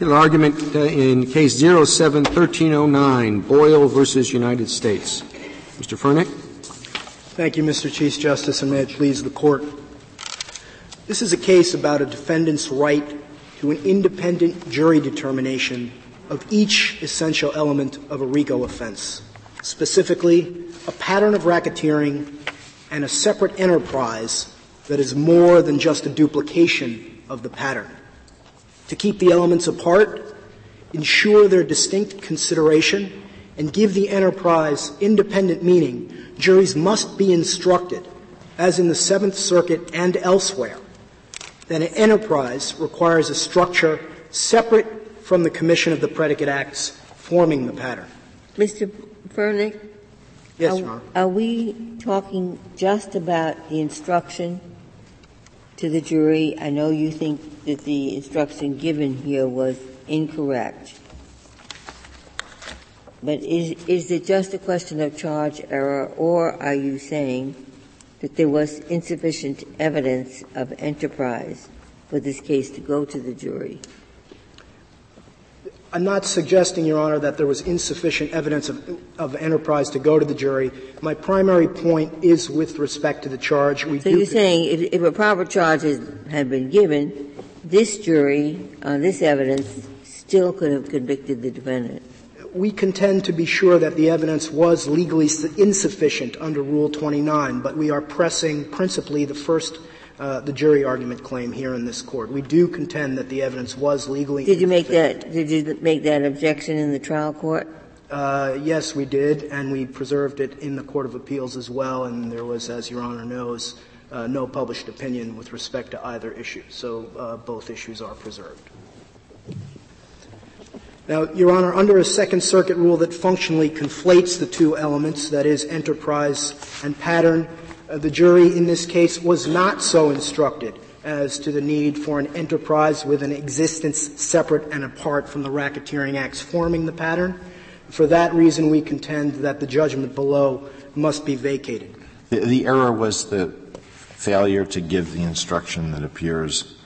An argument uh, in case 071309, Boyle versus United States. Mr. Fernich. Thank you, Mr. Chief Justice, and may it please the Court. This is a case about a defendant's right to an independent jury determination of each essential element of a RICO offense, specifically a pattern of racketeering and a separate enterprise that is more than just a duplication of the pattern to keep the elements apart, ensure their distinct consideration, and give the enterprise independent meaning, juries must be instructed, as in the Seventh Circuit and elsewhere, that an enterprise requires a structure separate from the commission of the predicate acts forming the pattern. Mr. Fernich? Yes, are, Your Honor. Are we talking just about the instruction to the jury. I know you think that the instruction given here was incorrect. But is, is it just a question of charge error, or are you saying that there was insufficient evidence of enterprise for this case to go to the jury? I'm not suggesting, Your Honor, that there was insufficient evidence of, of, enterprise to go to the jury. My primary point is with respect to the charge. We so you're saying if, if, a proper charge had been given, this jury, on this evidence, still could have convicted the defendant? We contend to be sure that the evidence was legally insufficient under Rule 29, but we are pressing principally the first uh, the jury argument claim here in this court. We do contend that the evidence was legally. Did you make that? Did you make that objection in the trial court? Uh, yes, we did, and we preserved it in the Court of Appeals as well. And there was, as Your Honor knows, uh, no published opinion with respect to either issue. So uh, both issues are preserved. Now, Your Honor, under a Second Circuit rule that functionally conflates the two elements, that is, enterprise and pattern, Uh, the jury in this case was not so instructed as to the need for an enterprise with an existence separate and apart from the racketeering acts forming the pattern. For that reason, we contend that the judgment below must be vacated. The, the error was the failure to give the instruction that appears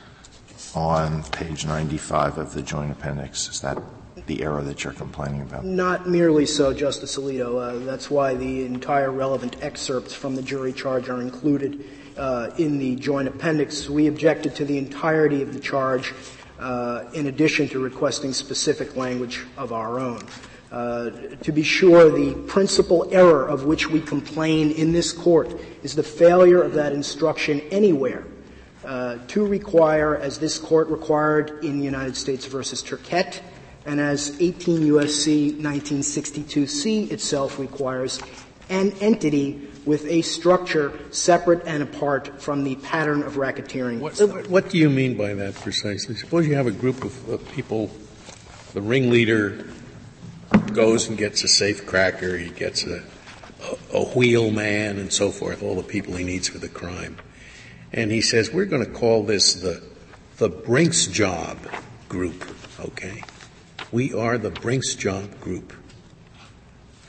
on page 95 of the joint appendix. Is that the error that you're complaining about? Not merely so, Justice Alito. Uh, that's why the entire relevant excerpts from the jury charge are included uh, in the joint appendix. We objected to the entirety of the charge, uh, in addition to requesting specific language of our own. Uh, to be sure, the principal error of which we complain in this court is the failure of that instruction anywhere uh, to require, as this court required in United States versus Turkette, and as 18 U.S.C. 1962c itself requires, an entity with a structure separate and apart from the pattern of racketeering. What, what do you mean by that precisely? Suppose you have a group of, of people, the ringleader goes and gets a safe cracker, he gets a, a, a wheelman and so forth, all the people he needs for the crime. And he says, we're going to call this the, the Brinks job group, okay? We are the Brinks Job Group.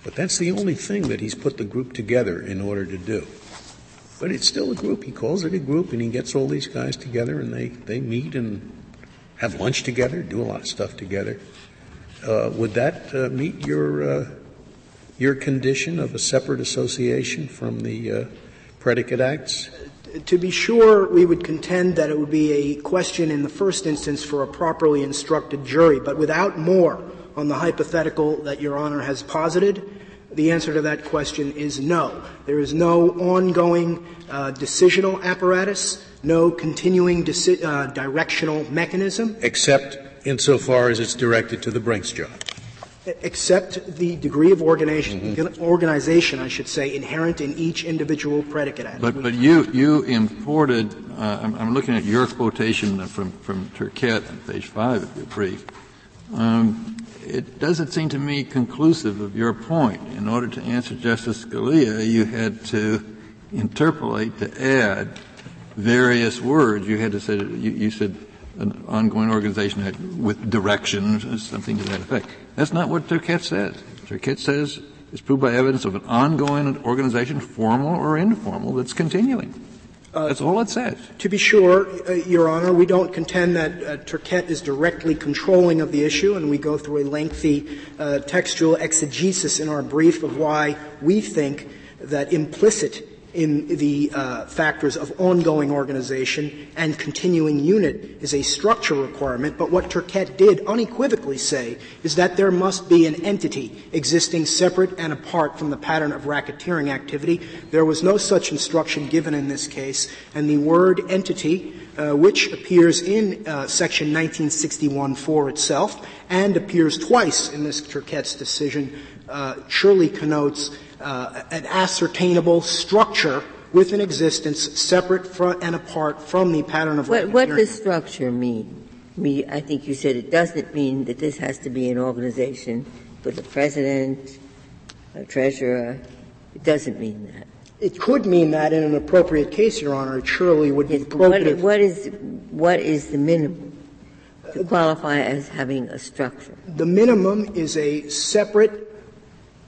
But that's the only thing that he's put the group together in order to do. But it's still a group. He calls it a group and he gets all these guys together and they, they meet and have lunch together, do a lot of stuff together. Uh, would that uh, meet your, uh, your condition of a separate association from the uh, predicate acts? To be sure, we would contend that it would be a question in the first instance for a properly instructed jury, but without more on the hypothetical that Your Honor has posited, the answer to that question is no. There is no ongoing uh, decisional apparatus, no continuing deci- uh, directional mechanism. Except insofar as it's directed to the Brinks job except the degree of organization, mm-hmm. organization, I should say, inherent in each individual predicate act. But, but you, you imported, uh, I'm, I'm, looking at your quotation from, from Turkette on page five of your brief. Um, it doesn't seem to me conclusive of your point. In order to answer Justice Scalia, you had to interpolate to add various words. You had to say, you, you said an ongoing organization with direction, something to that effect. That's not what Turkette says. Turkette says it's proved by evidence of an ongoing organization, formal or informal, that's continuing. That's all it says. To be sure, uh, Your Honor, we don't contend that uh, Turkette is directly controlling of the issue, and we go through a lengthy uh, textual exegesis in our brief of why we think that implicit in the uh, factors of ongoing organization and continuing unit is a structure requirement, but what Turkette did unequivocally say is that there must be an entity existing separate and apart from the pattern of racketeering activity. There was no such instruction given in this case, and the word entity, uh, which appears in uh, section 1961-4 itself and appears twice in this Turkette's decision, uh, surely connotes uh, an ascertainable structure with an existence separate from and apart from the pattern of what, what does structure mean? Me, I think you said it doesn't mean that this has to be an organization with a president, a treasurer. It doesn't mean that. It could mean that in an appropriate case, Your Honor. It surely would yes, be appropriate. What, what is what is the minimum to qualify as having a structure? The minimum is a separate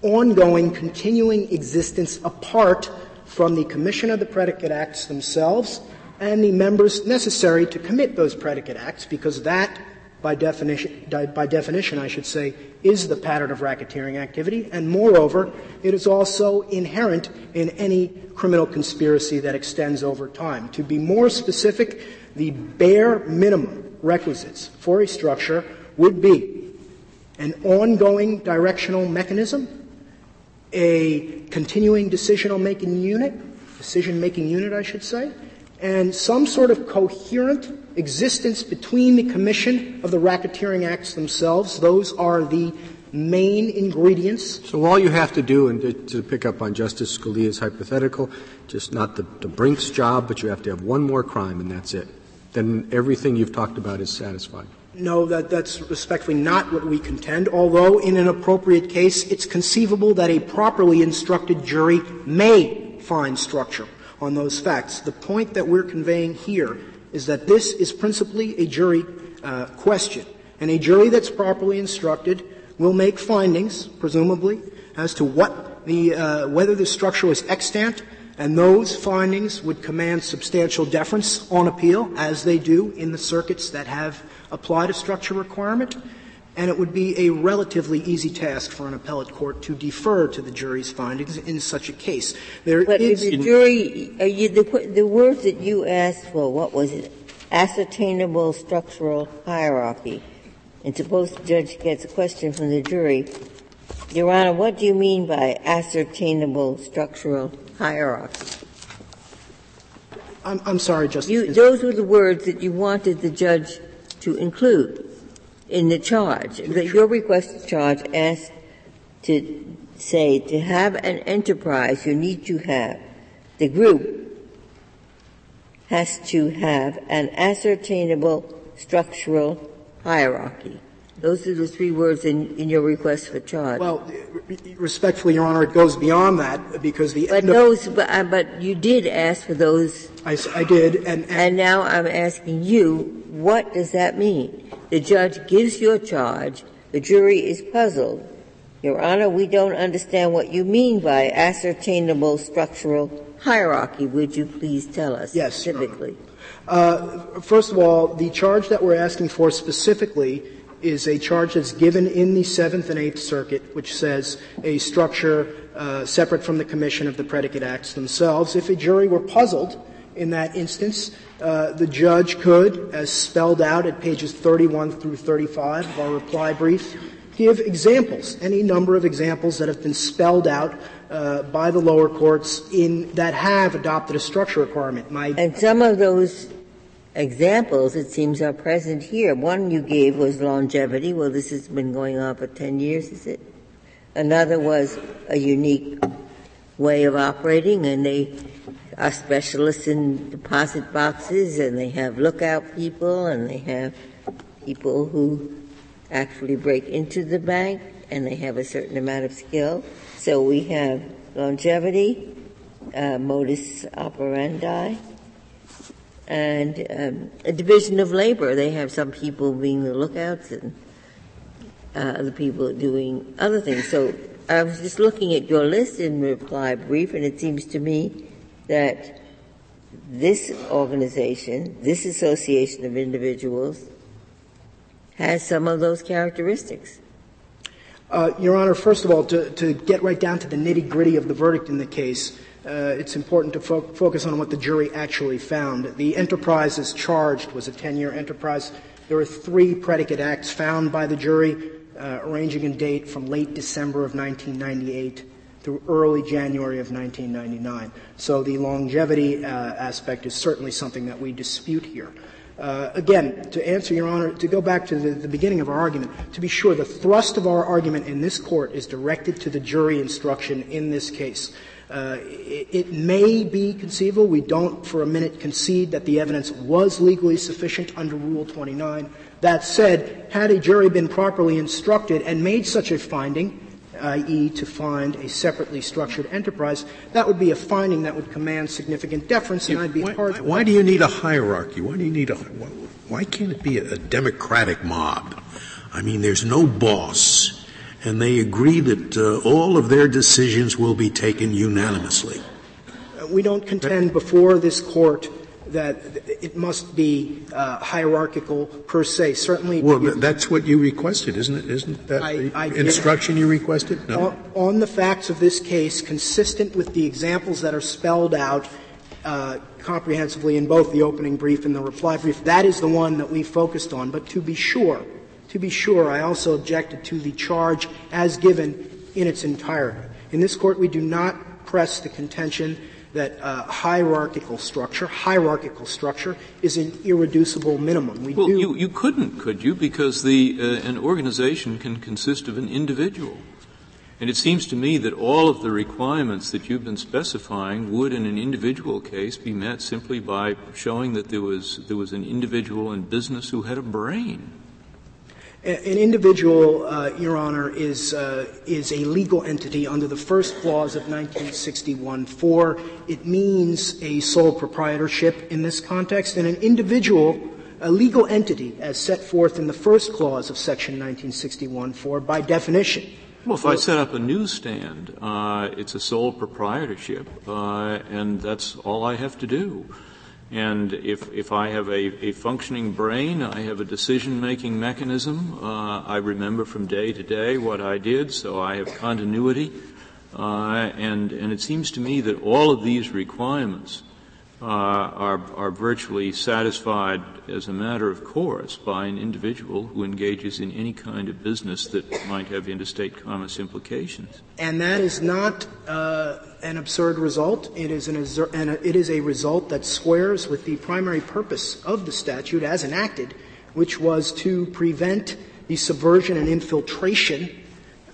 ongoing, continuing existence apart from the commission of the predicate acts themselves and the members necessary to commit those predicate acts, because that, by definition, by definition, I should say, is the pattern of racketeering activity, and moreover, it is also inherent in any criminal conspiracy that extends over time. To be more specific, the bare minimum requisites for a structure would be an ongoing directional mechanism a continuing decisional making unit, decision making unit, I should say, and some sort of coherent existence between the commission of the racketeering acts themselves. Those are the main ingredients. So all you have to do, and to, to pick up on Justice Scalia's hypothetical, just not the, the Brink's job, but you have to have one more crime, and that's it. Then everything you've talked about is satisfied. No, that, that's respectfully not what we contend, although in an appropriate case, it's conceivable that a properly instructed jury may find structure on those facts. The point that we're conveying here is that this is principally a jury uh, question, and a jury that's properly instructed will make findings, presumably, as to what the, uh, whether the structure was extant, and those findings would command substantial deference on appeal, as they do in the circuits that have applied a structure requirement, and it would be a relatively easy task for an appellate court to defer to the jury's findings in such a case. There but is the jury, uh, you, the, the words that you asked for, what was it? Ascertainable structural hierarchy. And suppose the judge gets a question from the jury, Your Honor, what do you mean by ascertainable structural hierarchy? I'm, I'm sorry, Justice. You, those were the words that you wanted the judge to include in the charge. That your requested charge asks to say to have an enterprise, you need to have the group has to have an ascertainable structural hierarchy. Those are the three words in, in your request for charge. Well, respectfully, Your Honor, it goes beyond that because the but those, but, uh, but you did ask for those. I, I did, and, and, and now I'm asking you, what does that mean? The judge gives your charge, the jury is puzzled. Your Honor, we don't understand what you mean by ascertainable structural hierarchy. Would you please tell us yes, specifically? Uh, first of all, the charge that we're asking for specifically is a charge that's given in the Seventh and Eighth Circuit, which says a structure uh, separate from the commission of the predicate acts themselves. If a jury were puzzled in that instance, uh, the judge could, as spelled out at pages 31 through 35 of our reply brief, give examples, any number of examples that have been spelled out uh, by the lower courts in that have adopted a structure requirement. My and some of those examples, it seems, are present here. One you gave was longevity. Well, this has been going on for 10 years, is it? Another was a unique way of operating, and they are specialists in deposit boxes, and they have lookout people, and they have people who actually break into the bank, and they have a certain amount of skill. So we have longevity, uh, modus operandi, and um, a division of labor. They have some people being the lookouts and uh, other people doing other things. So I was just looking at your list in reply brief, and it seems to me that this organization, this association of individuals, has some of those characteristics. Uh, Your Honor, first of all, to, to, get right down to the nitty gritty of the verdict in the case, uh, it's important to fo- focus on what the jury actually found. The enterprise as charged was a 10 year enterprise. There were three predicate acts found by the jury, uh, ranging in date from late December of 1998 through early January of 1999. So the longevity uh, aspect is certainly something that we dispute here. Uh, again, to answer Your Honor, to go back to the, the, beginning of our argument, to be sure, the thrust of our argument in this court is directed to the jury instruction in this case. Uh, it, it, may be conceivable, we don't for a minute concede that the evidence was legally sufficient under Rule 29. That said, had a jury been properly instructed and made such a finding, i.e., to find a separately structured enterprise, that would be a finding that would command significant deference, and I'd be why, hard. Why do you need a hierarchy? Why do you need a? Why can't it be a democratic mob? I mean, there's no boss, and they agree that uh, all of their decisions will be taken unanimously. We don't contend before this court that it must be uh, hierarchical per se. Certainly, well, that's what you requested, isn't it? Isn't that I, I instruction you requested? No. On, on, the facts of this case, consistent with the examples that are spelled out uh, comprehensively in both the opening brief and the reply brief, that is the one that we focused on. But to be sure, to be sure, I also objected to the charge as given in its entirety. In this court, we do not press the contention that uh, hierarchical structure, hierarchical structure, is an irreducible minimum. We well, you, you couldn't, could you? Because the, uh, an organization can consist of an individual. And it seems to me that all of the requirements that you've been specifying would, in an individual case, be met simply by showing that there was, there was an individual in business who had a brain. An individual, uh, Your Honor, is uh, is a legal entity under the first clause of 1961-4. it means a sole proprietorship in this context, and an individual, a legal entity, as set forth in the first clause of Section 1961-4, by definition. Well, if I set up a newsstand, uh, it's a sole proprietorship, uh, and that's all I have to do. And if, if I have a, a functioning brain, I have a decision making mechanism. Uh, I remember from day to day what I did, so I have continuity. Uh, and, and it seems to me that all of these requirements uh, are, are virtually satisfied as a matter of course by an individual who engages in any kind of business that might have interstate commerce implications. And that is not uh, an absurd result. It is, an, it is a result that squares with the primary purpose of the statute as enacted, which was to prevent the subversion and infiltration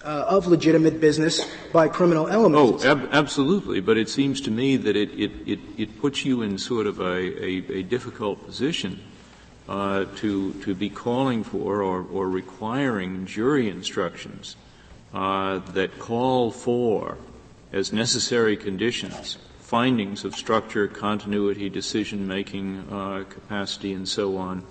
uh, of legitimate business by criminal elements. Oh, ab- absolutely. But it seems to me that it, it, it, it puts you in sort of a, a, a difficult position uh, to, to be calling for or, or requiring jury instructions uh, that call for, as necessary conditions, findings of structure, continuity, decision making uh, capacity, and so on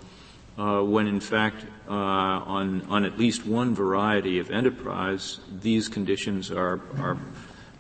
uh, when in fact uh, on, on at least one variety of enterprise, these conditions are, are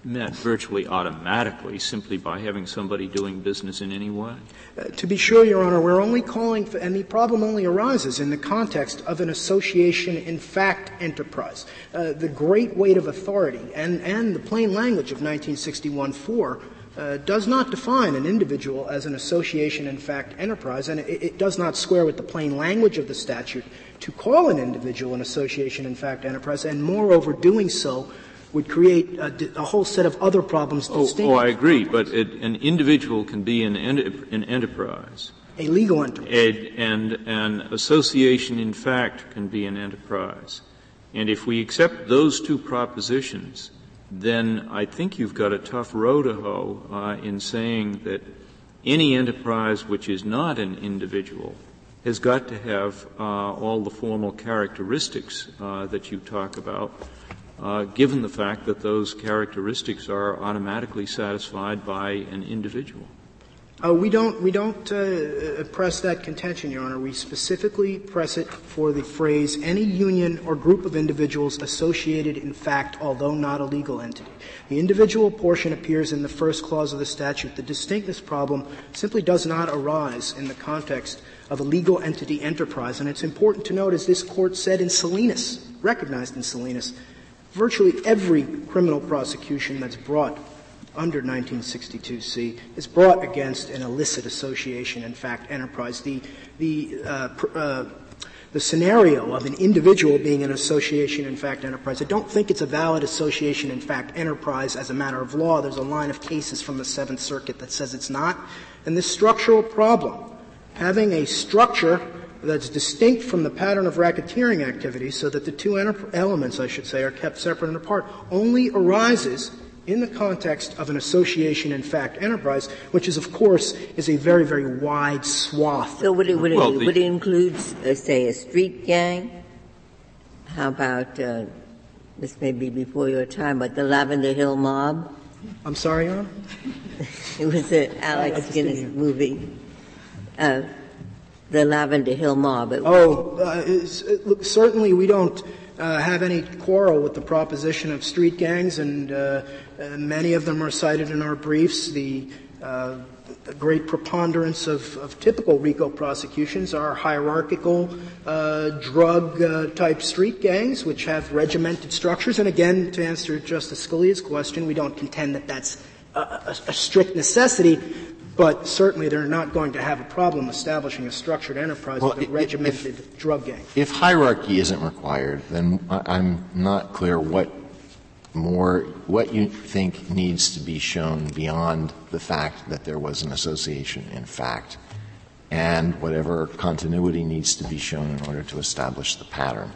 met virtually automatically simply by having somebody doing business in any way. Uh, to be sure, Your Honor, we're only calling for, and the problem only arises in the context of an association in fact enterprise. Uh, the great weight of authority and, and the plain language of 1961-4 uh, does not define an individual as an association in fact enterprise, and it, it, does not square with the plain language of the statute to call an individual an association in fact enterprise, and moreover, doing so would create a, a whole set of other problems. Oh, oh I agree, but it, an individual can be an, an enterprise. A legal enterprise. and an association in fact can be an enterprise. And if we accept those two propositions, then I think you've got a tough row to hoe uh, in saying that any enterprise which is not an individual has got to have uh, all the formal characteristics uh, that you talk about, uh, given the fact that those characteristics are automatically satisfied by an individual. Uh, we don't, we don't uh, press that contention, Your Honor. We specifically press it for the phrase any union or group of individuals associated in fact, although not a legal entity. The individual portion appears in the first clause of the statute. The distinctness problem simply does not arise in the context of a legal entity enterprise. And it's important to note, as this court said in Salinas, recognized in Salinas, virtually every criminal prosecution that's brought under 1962C is brought against an illicit association, in fact, enterprise. The, the, uh, pr- uh, the scenario of an individual being an association in fact enterprise. I don't think it's a valid association in fact enterprise as a matter of law. There's a line of cases from the Seventh Circuit that says it's not. And this structural problem, having a structure that's distinct from the pattern of racketeering activity so that the two enter- elements, I should say, are kept separate and apart, only arises in the context of an association in fact enterprise, which is of course is a very, very wide swath. So would it, would it, Well, the- would it include, uh, say, a street gang? How about, uh, this may be before your time, but the Lavender Hill Mob? I'm sorry, Your Honor? It was an I Alec Guinness movie. Uh, the Lavender Hill Mob. It Oh, uh, is, uh, look, certainly we don't uh, have any quarrel with the proposition of street gangs, and uh, uh, many of them are cited in our briefs. The, uh, the great preponderance of, of, typical RICO prosecutions are hierarchical uh, drug uh, type street gangs, which have regimented structures. And again, to answer Justice Scalia's question, we don't contend that that's a, a, a strict necessity, but certainly they're not going to have a problem establishing a structured enterprise Well, with a if- regimented drug gang. If hierarchy isn't required, then I'm not clear what more, what you think needs to be shown beyond the fact that there was an association in fact, and whatever continuity needs to be shown in order to establish the pattern.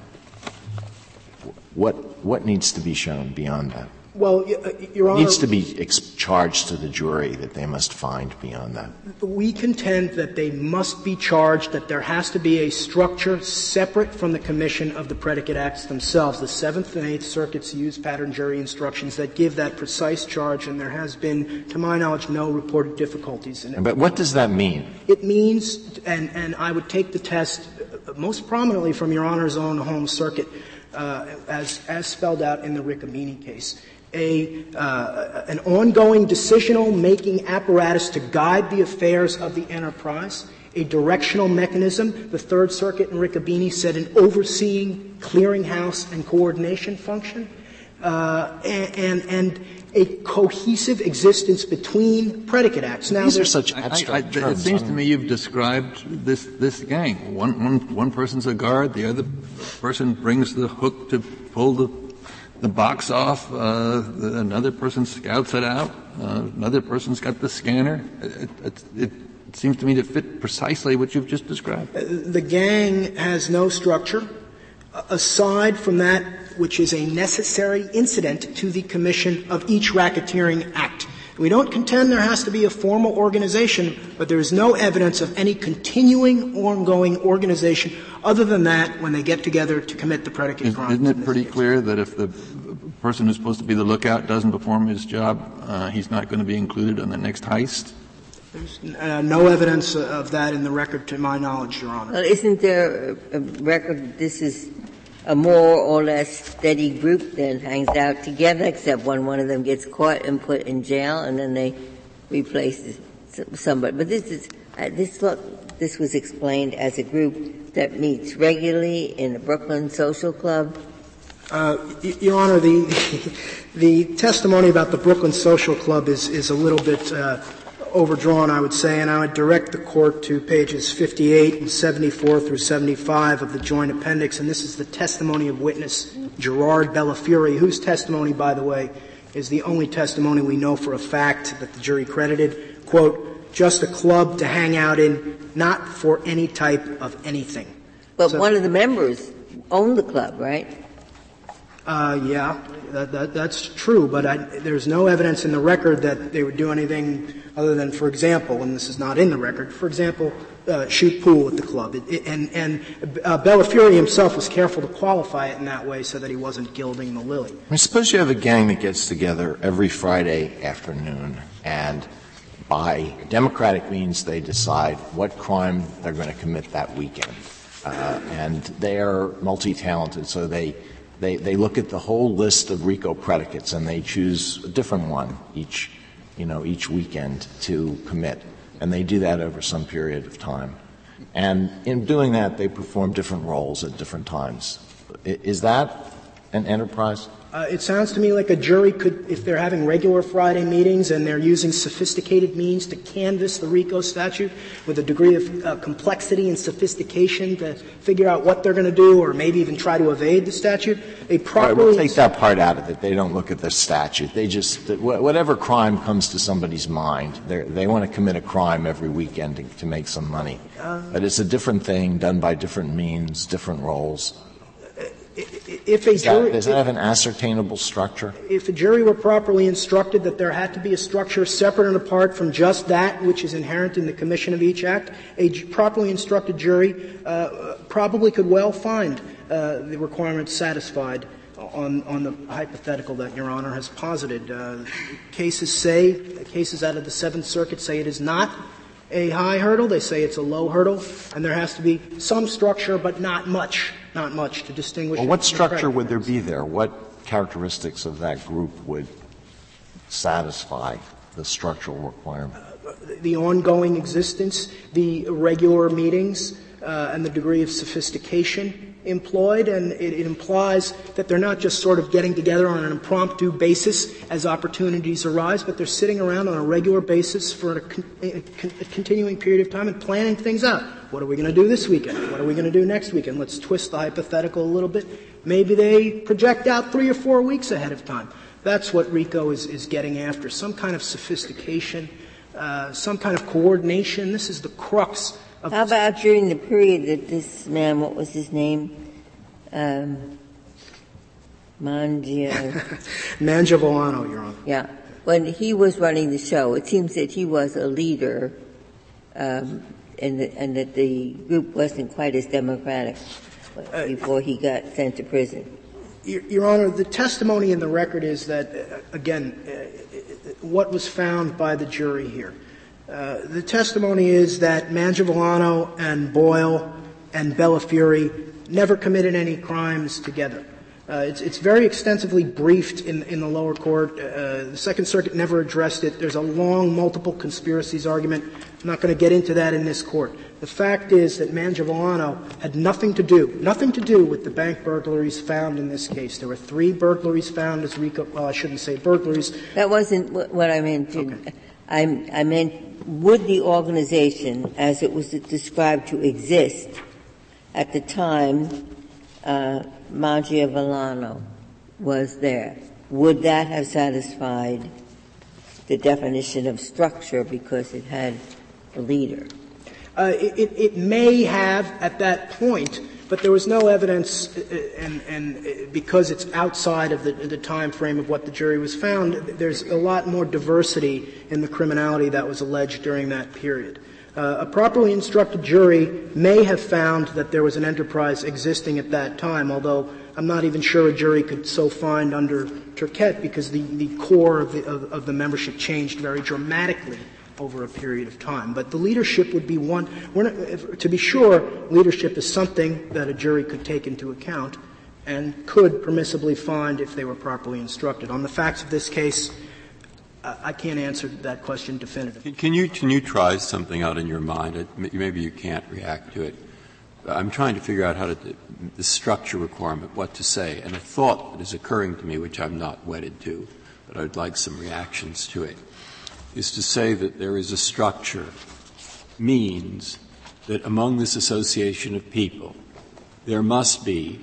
What, what needs to be shown beyond that? Well, uh, Your Honor, It Needs to be charged to the jury that they must find beyond that. we contend that they must be charged, that there has to be a structure separate from the commission of the predicate acts themselves. The Seventh and Eighth Circuits use pattern jury instructions that give that precise charge, and there has been, to my knowledge, no reported difficulties in it. But what does that mean? It means, and, and I would take the test uh, most prominently from Your Honor's own home circuit, uh, as, as spelled out in the Riccobene case. A, uh, an ongoing decisional making apparatus to guide the affairs of the enterprise, a directional mechanism. The Third Circuit in Riccobene said an overseeing clearinghouse and coordination function, uh, and, and, and a cohesive existence between predicate acts. Now, These are there's- such I- I- abstract I- terms. It seems to me you've described this, this gang. One, one, one person's a guard, the other person brings the hook to pull the, the box off, uh, another person scouts it out, uh, another person's got the scanner. It, it, it seems to me to fit precisely what you've just described. the gang has no structure aside from that which is a necessary incident to the commission of each racketeering act. We don't contend there has to be a formal organization, but there is no evidence of any continuing, ongoing organization other than that when they get together to commit the predicate Is- crime. Isn't it pretty clear that if the person who's supposed to be the lookout doesn't perform his job, uh, he's not going to be included on the next heist? There's uh, no evidence of that in the record to my knowledge, Your Honor. Well, isn't there a a record that this is a more or less steady group that hangs out together, except when one of them gets caught and put in jail, and then they replace somebody? But this is uh, this look this was explained as a group that meets regularly in the Brooklyn Social Club. Uh, Your Honor, the, the testimony about the Brooklyn Social Club is, is a little bit uh, overdrawn, I would say, and I would direct the court to pages 58 and 74 through 75 of the joint appendix, and this is the testimony of witness Gerard Bellafiore, whose testimony, by the way, is the only testimony we know for a fact that the jury credited. Quote, just a club to hang out in, not for any type of anything. But So- one of the members owned the club, right? Uh, yeah, that, that, that's true, but I, there's no evidence in the record that they would do anything other than, for example, and this is not in the record, for example, uh, shoot pool at the club. It, it, and and uh, Bellafiore himself was careful to qualify it in that way so that he wasn't gilding the lily. I suppose you have a gang that gets together every Friday afternoon and by democratic means, they decide what crime they're going to commit that weekend. Uh, and they are multi-talented, so they, they, they look at the whole list of RICO predicates and they choose a different one each, you know, each weekend to commit. And they do that over some period of time. And in doing that, they perform different roles at different times. Is that an enterprise? Uh, it sounds to me like a jury could, if they're having regular Friday meetings and they're using sophisticated means to canvass the RICO statute with a degree of uh, complexity and sophistication to figure out what they're going to do or maybe even try to evade the statute, they properly. Right, we'll take that part out of it. They don't look at the statute. They just, whatever crime comes to somebody's mind, they want to commit a crime every weekend to, to make some money. Uh, but it's a different thing done by different means, different roles if a jury does that have an ascertainable structure? If a jury were properly instructed that there had to be a structure separate and apart from just that which is inherent in the commission of each act, a properly instructed jury uh, probably could well find uh, the requirements satisfied on, on the hypothetical that Your Honor has posited. Uh, cases say, cases out of the Seventh Circuit say it is not a high hurdle. They say it's a low hurdle, and there has to be some structure, but not much not much to distinguish. Well, what structure would there be there? What characteristics of that group would satisfy the structural requirement? The ongoing existence, the regular meetings, uh, and the degree of sophistication employed, and it, it, implies that they're not just sort of getting together on an impromptu basis as opportunities arise, but they're sitting around on a regular basis for a, con- a, con- a continuing period of time and planning things out. What are we going to do this weekend? What are we going to do next weekend? Let's twist the hypothetical a little bit. Maybe they project out three or four weeks ahead of time. That's what RICO is, is getting after some kind of sophistication, uh, some kind of coordination. This is the crux how about during the period that this man, what was his name? Um, Mangia. Mangiavellano, Your Honor. Yeah. When he was running the show, it seems that he was a leader, um, and, the, and, that the group wasn't quite as democratic uh, before he got sent to prison. Your, Your, Honor, the testimony in the record is that, uh, again, uh, what was found by the jury here uh, the testimony is that Mangiavellano and Boyle and Bellafiore never committed any crimes together. Uh, it's, it's, very extensively briefed in, in the lower court. Uh, the Second Circuit never addressed it. There's a long multiple conspiracies argument. I'm not going to get into that in this court. The fact is that Mangiavellano had nothing to do, nothing to do with the bank burglaries found in this case. There were three burglaries found as RICO, well, I shouldn't say burglaries. That wasn't what I meant. Okay. I, I meant would the organization, as it was described to exist at the time uh, Mangiavellano was there, would that have satisfied the definition of structure because it had a leader? Uh, it, it, may have at that point, but there was no evidence, uh, and, and uh, because it's outside of the, the, time frame of what the jury was found, there's a lot more diversity in the criminality that was alleged during that period. Uh, a properly instructed jury may have found that there was an enterprise existing at that time, although I'm not even sure a jury could so find under Turkette because the, the core of the, of, of the membership changed very dramatically over a period of time. But the leadership would be one. Not, to be sure, leadership is something that a jury could take into account and could permissibly find if they were properly instructed. On the facts of this case, I can't answer that question definitively. Can you, can you try something out in your mind? Maybe you can't react to it. I'm trying to figure out how to, the structure requirement, what to say. And a thought that is occurring to me, which I'm not wedded to, but I'd like some reactions to it is to say that there is a structure means that among this association of people, there must be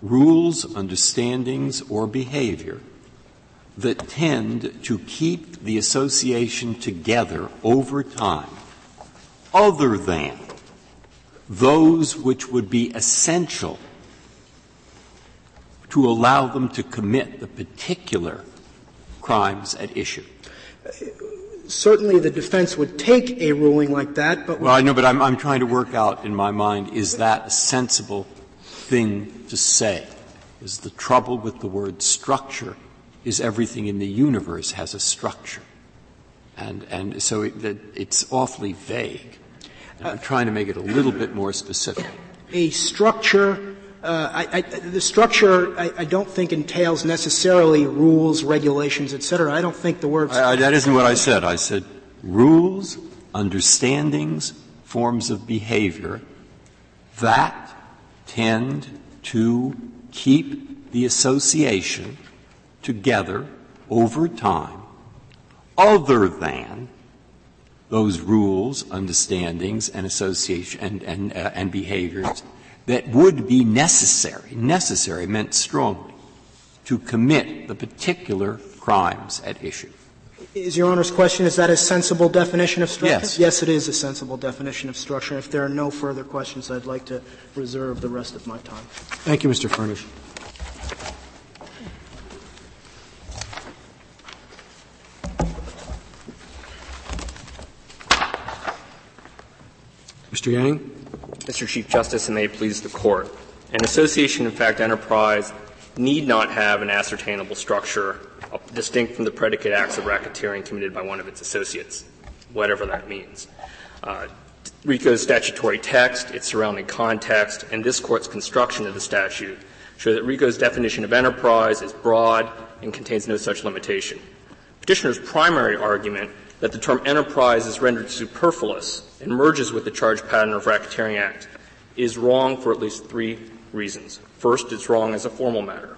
rules, understandings, or behavior that tend to keep the association together over time, other than those which would be essential to allow them to commit the particular crimes at issue certainly the defense would take a ruling like that, but well, I know, but I'm, I'm trying to work out in my mind: is that a sensible thing to say? Is the trouble with the word structure is everything in the universe has a structure. And, and so it, it's awfully vague. And I'm trying to make it a little bit more specific. A structure, uh, I, I, the structure I, I, don't think entails necessarily rules, regulations, etc. I don't think the word. that isn't what I said. I said rules, understandings, forms of behavior that tend to keep the association together over time other than those rules, understandings, and association and, and, uh, and behaviors that would be necessary, necessary meant strongly, to commit the particular crimes at issue. Is Your Honor's question, is that a sensible definition of structure? Yes. Yes, it is a sensible definition of structure. If there are no further questions, I'd like to reserve the rest of my time. Thank you, Mr. Fernich. Mr. Yang? Mr. Chief Justice, and may it please the Court. An association, in fact, enterprise need not have an ascertainable structure distinct from the predicate acts of racketeering committed by one of its associates, whatever that means. Uh, RICO's statutory text, its surrounding context, and this Court's construction of the statute show that RICO's definition of enterprise is broad and contains no such limitation. Petitioner's primary argument that the term enterprise is rendered superfluous and merges with the charge pattern of Racketeering Act is wrong for at least three reasons. First, it's wrong as a formal matter.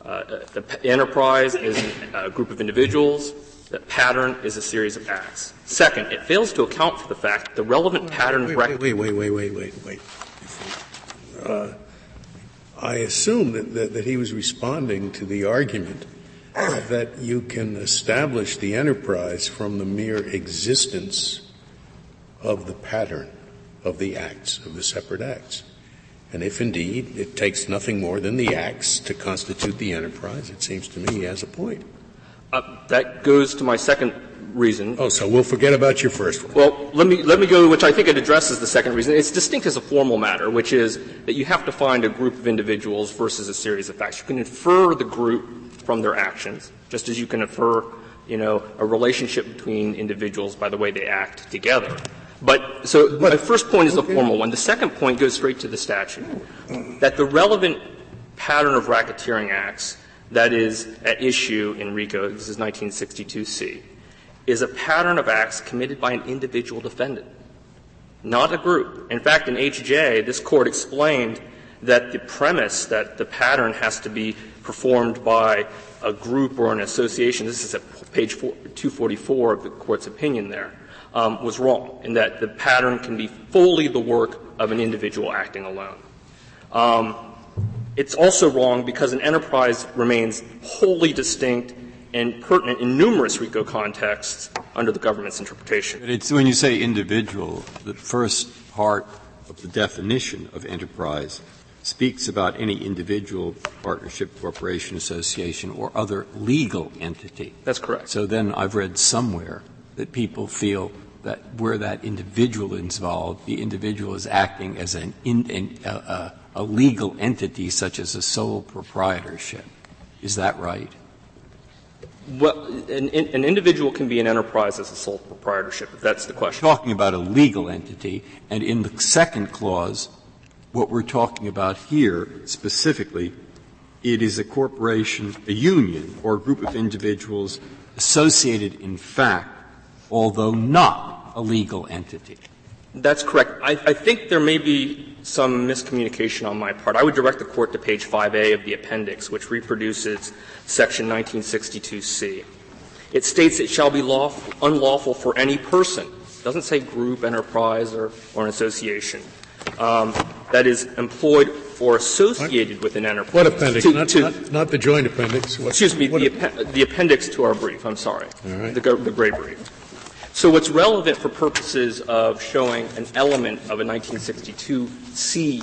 Uh, the enterprise is a group of individuals. The pattern is a series of acts. Second, it fails to account for the fact that the relevant pattern wait, of wait, wait, wait, wait, wait, wait, wait. Uh, I assume that, that, that he was responding to the argument that you can establish the enterprise from the mere existence of the pattern of the acts, of the separate acts. And if indeed it takes nothing more than the acts to constitute the enterprise, it seems to me he has a point. Uh, that goes to my second reason. Oh, so we'll forget about your first one. Well, let me, let me go, which I think it addresses the second reason. It's distinct as a formal matter, which is that you have to find a group of individuals versus a series of facts. You can infer the group from their actions, just as you can infer, you know, a relationship between individuals by the way they act together. But so but, my first point is the formal one. The second point goes straight to the statute. That the relevant pattern of racketeering acts that is at issue in RICO, this is 1962C, is a pattern of acts committed by an individual defendant, not a group. In fact, in HJ, this court explained that the premise that the pattern has to be performed by a group or an association, this is at page 244 of the court's opinion there, um, was wrong, in that the pattern can be fully the work of an individual acting alone. Um, it's also wrong because an enterprise remains wholly distinct and pertinent in numerous RICO contexts under the government's interpretation. But it's when you say individual, the first part of the definition of enterprise speaks about any individual, partnership, corporation, association, or other legal entity. That's correct. So then I've read somewhere that people feel that where that individual is involved, the individual is acting as an in, in, uh, uh, a legal entity such as a sole proprietorship. Is that right? Well, an, an, individual can be an enterprise as a sole proprietorship, if that's the question. Talking about a legal entity, and in the second clause, what we're talking about here specifically, it is a corporation, a union, or a group of individuals associated in fact, although not a legal entity. That's correct. I, I, think there may be some miscommunication on my part. I would direct the court to page 5A of the appendix, which reproduces section 1962C. It states it shall be lawful, unlawful for any person. It doesn't say group, enterprise, or, or an association um, that is employed or associated with an enterprise. What appendix? Not, to, not, not, the joint appendix. Excuse me, the, app- the, appendix to our brief. I'm sorry, the, the gray brief. So what's relevant for purposes of showing an element of a 1962C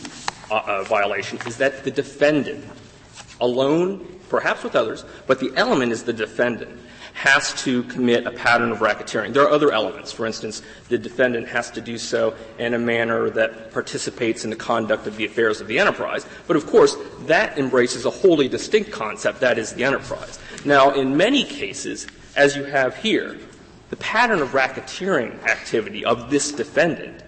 uh, uh, violation is that the defendant alone, perhaps with others, but the element is the defendant has to commit a pattern of racketeering. There are other elements. For instance, the defendant has to do so in a manner that participates in the conduct of the affairs of the enterprise. But of course, that embraces a wholly distinct concept, that is the enterprise. Now, in many cases, as you have here, The pattern of racketeering activity of this defendant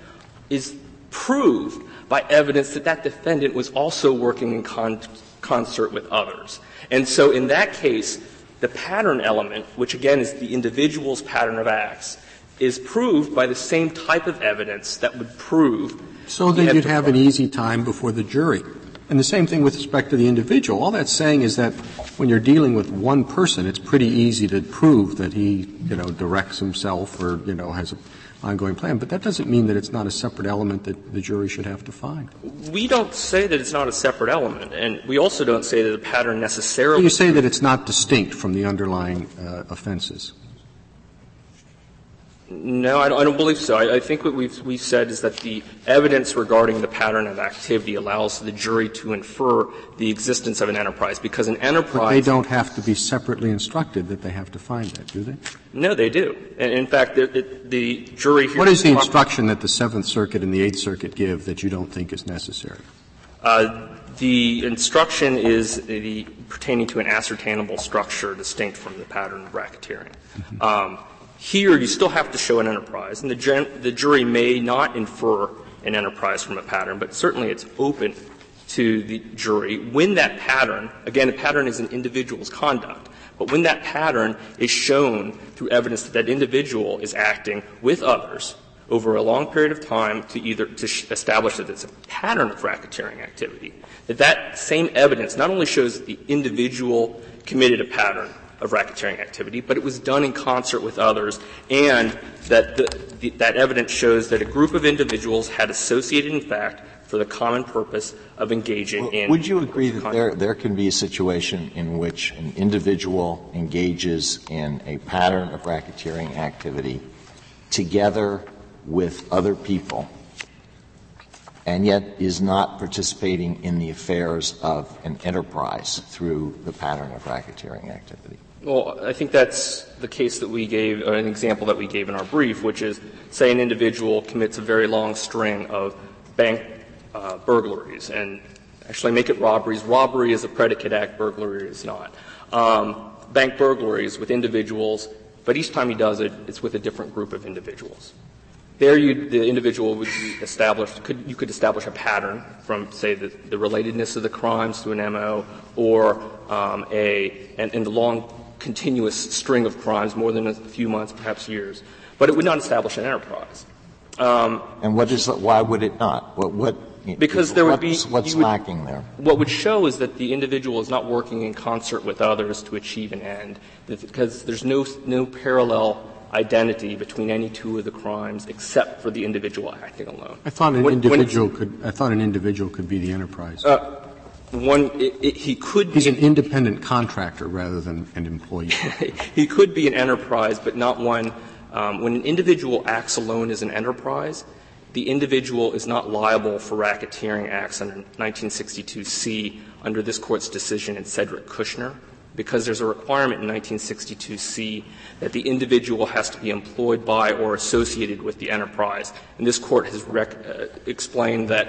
is proved by evidence that that defendant was also working in con- concert with others. And so in that case, the pattern element, which again is the individual's pattern of acts, is proved by the same type of evidence that would prove. So then you'd have an easy time before the jury. And the same thing with respect to the individual. All that's saying is that when you're dealing with one person, it's pretty easy to prove that he, you know, directs himself or, you know, has an ongoing plan. But that doesn't mean that it's not a separate element that the jury should have to find. We don't say that it's not a separate element, and we also don't say that the pattern necessarily. You say that it's not distinct from the underlying uh, offenses. No, I don't, believe so. I, think what we've, we've said is that the evidence regarding the pattern of activity allows the jury to infer the existence of an enterprise because an enterprise. But they don't have to be separately instructed that they have to find that, do they? No, they do. In fact, the, the jury. What is the instruction that the Seventh Circuit and the Eighth Circuit give that you don't think is necessary? Uh, the instruction is the, pertaining to an ascertainable structure distinct from the pattern of racketeering. Mm-hmm. Um, here, you still have to show an enterprise, and the, gen- the jury may not infer an enterprise from a pattern, but certainly it's open to the jury when that pattern, again, a pattern is an individual's conduct, but when that pattern is shown through evidence that that individual is acting with others over a long period of time to either to establish that it's a pattern of racketeering activity, that that same evidence not only shows that the individual committed a pattern, of racketeering activity, but it was done in concert with others, and that the, the, that evidence shows that a group of individuals had associated, in fact, for the common purpose of engaging well, in. Would you agree that there, there can be a situation in which an individual engages in a pattern of racketeering activity together with other people and yet is not participating in the affairs of an enterprise through the pattern of racketeering activity? Well, I think that's the case that we gave, or an example that we gave in our brief, which is, say, an individual commits a very long string of bank uh, burglaries, and actually make it robberies. Robbery is a predicate act, burglary is not. Um, bank burglaries with individuals, but each time he does it, it's with a different group of individuals. There, you, the individual would be established. Could, you could establish a pattern from, say, the, the relatedness of the crimes to an MO, or um, a and, and the long continuous string of crimes, more than a few months, perhaps years. But it would not establish an enterprise. Um, and what is why would it not? What, what because there would be what's would, lacking there. What would show is that the individual is not working in concert with others to achieve an end, because there's no no parallel identity between any two of the crimes except for the individual acting alone. I thought an when, individual when could. I thought an individual could be the enterprise. Uh, one, he could He's an independent contractor rather than an employee. he could be an enterprise, but not one. Um, when an individual acts alone as an enterprise, the individual is not liable for racketeering acts under 1962C under this court's decision in Cedric Kushner, because there's a requirement in 1962C that the individual has to be employed by or associated with the enterprise. And this court has rec- uh, explained that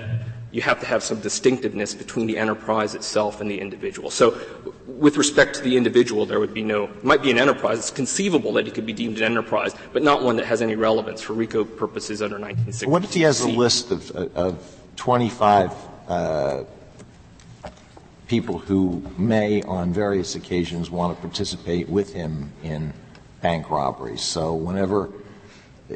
you have to have some distinctiveness between the enterprise itself and the individual. So, with respect to the individual, there would be no, might be an enterprise. It's conceivable that it could be deemed an enterprise, but not one that has any relevance for RICO purposes under 1960. What if he has a list of, of 25 uh, people who may, on various occasions, want to participate with him in bank robberies? So, whenever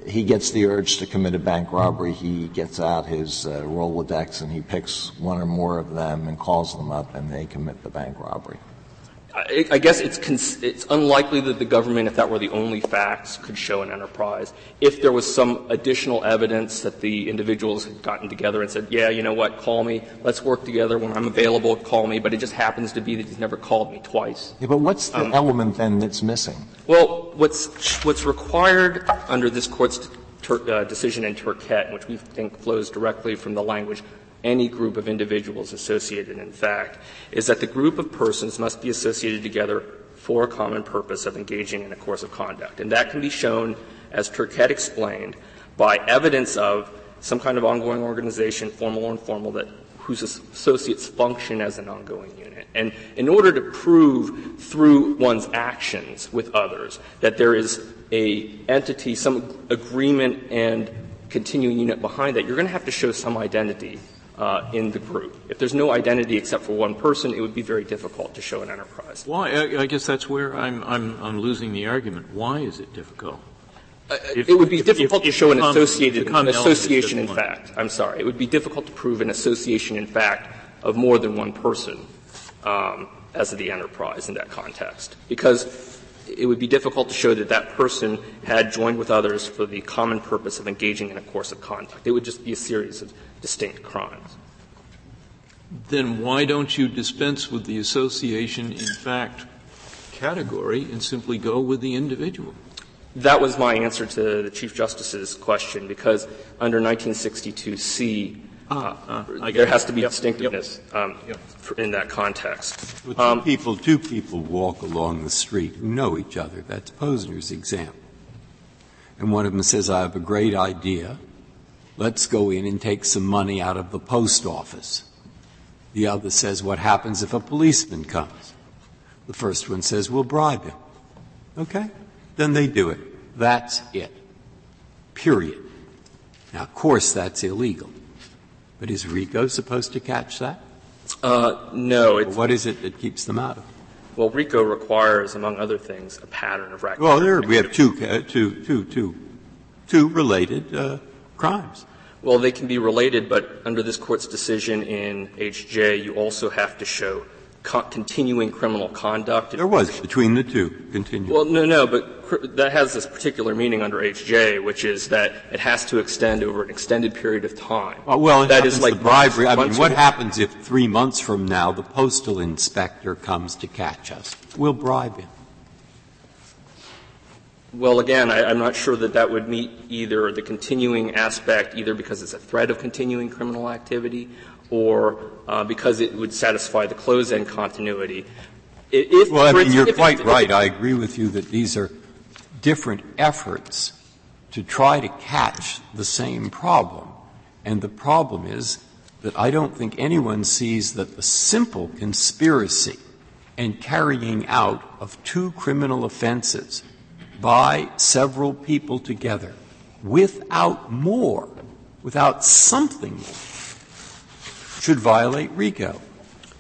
he gets the urge to commit a bank robbery, he gets out his uh, Rolodex and he picks one or more of them and calls them up and they commit the bank robbery. I, I guess it's, unlikely that the government, if that were the only facts, could show an enterprise. If there was some additional evidence that the individuals had gotten together and said, yeah, you know what, call me, let's work together, when I'm available, call me, but it just happens to be that he's never called me twice. Yeah, but what's the um, element then that's missing? Well, what's, what's required under this court's ter- uh, decision in Turkette, which we think flows directly from the language any group of individuals associated in fact, is that the group of persons must be associated together for a common purpose of engaging in a course of conduct. And that can be shown, as Turkette explained, by evidence of some kind of ongoing organization, formal or informal, that whose associates function as an ongoing unit. And in order to prove through one's actions with others that there is a entity, some agreement and continuing unit behind that, you're going to have to show some identity uh, in the group. If there's no identity except for one person, it would be very difficult to show an enterprise. Why? I, I guess that's where I'm, I'm, I'm losing the argument. Why is it difficult? Uh, if, it would be if, difficult if, to show an associated an association in fact. I'm sorry. It would be difficult to prove an association in fact of more than one person um, as the enterprise in that context, because it would be difficult to show that that person had joined with others for the common purpose of engaging in a course of conduct. It would just be a series of distinct crimes. Then why don't you dispense with the association in fact category and simply go with the individual? That was my answer to the Chief Justice's question because under 1962C, uh, uh, there has to be yep, distinctiveness yep, um, yep. in that context. Well, two um, people, two people walk along the street who know each other. That's Posner's example. And one of them says, "I have a great idea. Let's go in and take some money out of the post office." The other says, "What happens if a policeman comes?" The first one says, "We'll bribe him." Okay, then they do it. That's it. Period. Now, of course, that's illegal. But is RICO supposed to catch that? Uh, no. what is it that keeps them out of it? Well, RICO requires, among other things, a pattern of racketeering. Well, there we have two, uh, two, two, two, two related uh, crimes. Well, they can be related, but under this court's decision in HJ, you also have to show co- continuing criminal conduct. There was between the two continuing. Well, no, no, but cr- that has this particular meaning under HJ, which is that it has to extend over an extended period of time. Well, well that is like bribery. I mean, what happens if three months from now the postal inspector comes to catch us? We'll bribe him. Well, again, I, am not sure that that would meet either the continuing aspect, either because it's a threat of continuing criminal activity, or uh, because it would satisfy the close-end continuity. If, well, I mean, you're quite right. I agree with you that these are different efforts to try to catch the same problem. And the problem is that I don't think anyone sees that the simple conspiracy and carrying out of two criminal offenses by several people together without more, without something more, should violate RICO.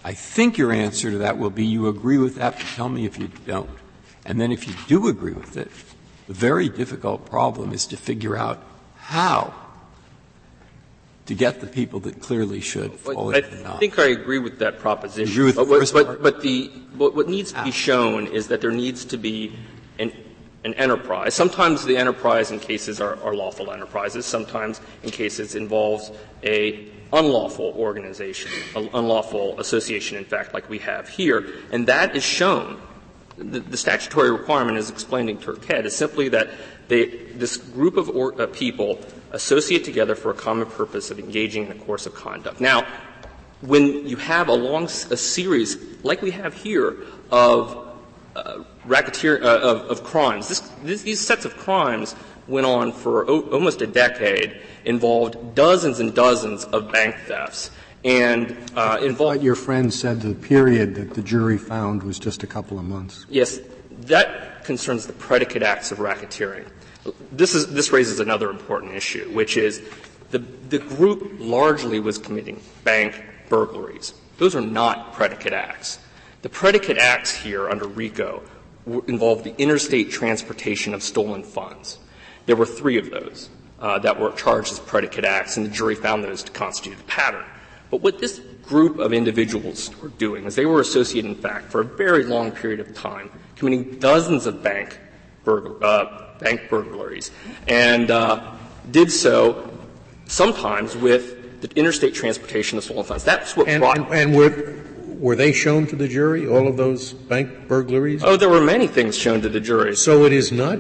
I think your answer to that will be you agree with that, but tell me if you don't. And then if you do agree with it, the very difficult problem is to figure out how to get the people that clearly should fall I into I think I agree with that proposition. Agree with but, what, but, but, the, what, what needs to be ah. shown is that there needs to be an enterprise. Sometimes the enterprise in cases are, are, lawful enterprises. Sometimes in cases involves a unlawful organization, an unlawful association, in fact, like we have here. And that is shown. The, the statutory requirement, as explained in Turkette, is simply that they, this group of or, uh, people associate together for a common purpose of engaging in a course of conduct. Now, when you have a long a series, like we have here, of uh, racketeer uh, of, of, crimes, this, this, these sets of crimes went on for o- almost a decade, involved dozens and dozens of bank thefts, and uh, involved. your friend said the period that the jury found was just a couple of months. Yes, that concerns the predicate acts of racketeering. This is this raises another important issue, which is the the group largely was committing bank burglaries. Those are not predicate acts. The predicate acts here under RICO involved the interstate transportation of stolen funds. There were three of those uh, that were charged as predicate acts, and the jury found those to constitute a pattern. But what this group of individuals were doing is they were associated, in fact, for a very long period of time, committing dozens of bank, burg- uh, bank burglaries, and uh, did so sometimes with the interstate transportation of stolen funds. That's what and, brought. And, and were, were they shown to the jury, all of those bank burglaries? Oh, there were many things shown to the jury. So it is not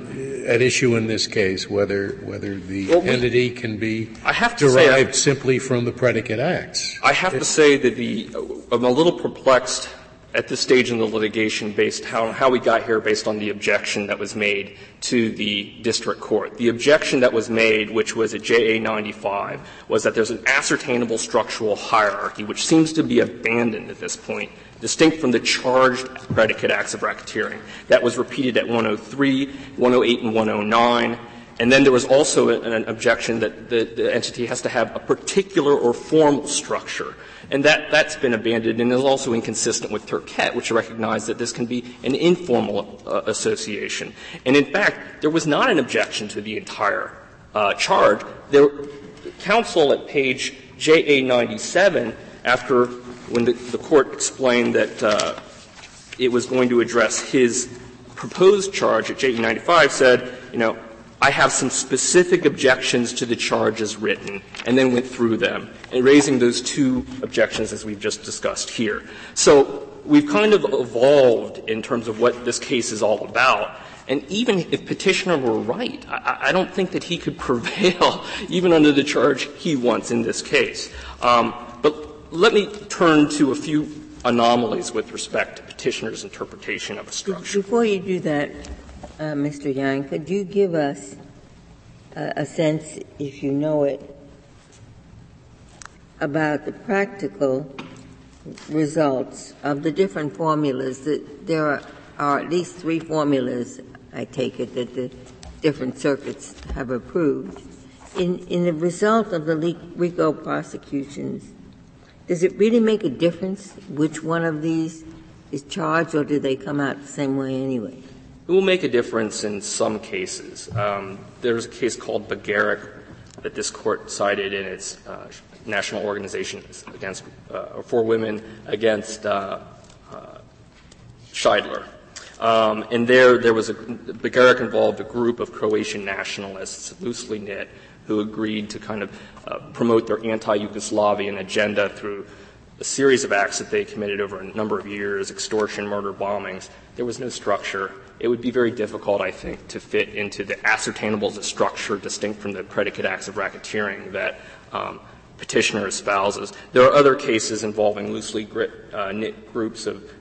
at issue in this case whether whether the well, we, entity can be I have to derived say, simply from the predicate acts. I have to say that the I'm a little perplexed at this stage in the litigation based how, how we got here based on the objection that was made to the district court. The objection that was made, which was at JA 95, was that there's an ascertainable structural hierarchy, which seems to be abandoned at this point distinct from the charged predicate acts of racketeering. That was repeated at 103, 108, and 109. And then there was also an objection that the, the entity has to have a particular or formal structure. And that, that's been abandoned and is also inconsistent with Turkette, which recognized that this can be an informal uh, association. And in fact, there was not an objection to the entire uh, charge. There, counsel at page JA 97, after when the, the court explained that uh, it was going to address his proposed charge at JA 95, said, you know, I have some specific objections to the charges written, and then went through them, and raising those two objections as we've just discussed here. So we've kind of evolved in terms of what this case is all about. And even if petitioner were right, I, I don't think that he could prevail even under the charge he wants in this case. Um, but let me turn to a few anomalies with respect to petitioner's interpretation of a structure. Before you do that, uh, Mr. Yang, could you give us a, sense, if you know it, about the practical results of the different formulas that there are, are, at least three formulas, I take it, that the different circuits have approved. In, in the result of the RICO prosecutions, does it really make a difference which one of these is charged, or do they come out the same way anyway? It will make a difference in some cases. Um, there's a case called Bagaric that this court cited in its uh, national organization against uh, for women against uh, uh, Scheidler. Um, and there, there was a Bagaric involved a group of Croatian nationalists, loosely knit, who agreed to kind of uh, promote their anti-Yugoslavian agenda through a series of acts that they committed over a number of years, extortion, murder, bombings. There was no structure it would be very difficult, I think, to fit into the ascertainable as a structure distinct from the predicate acts of racketeering that um, petitioner espouses. There are other cases involving loosely grit, uh, knit groups of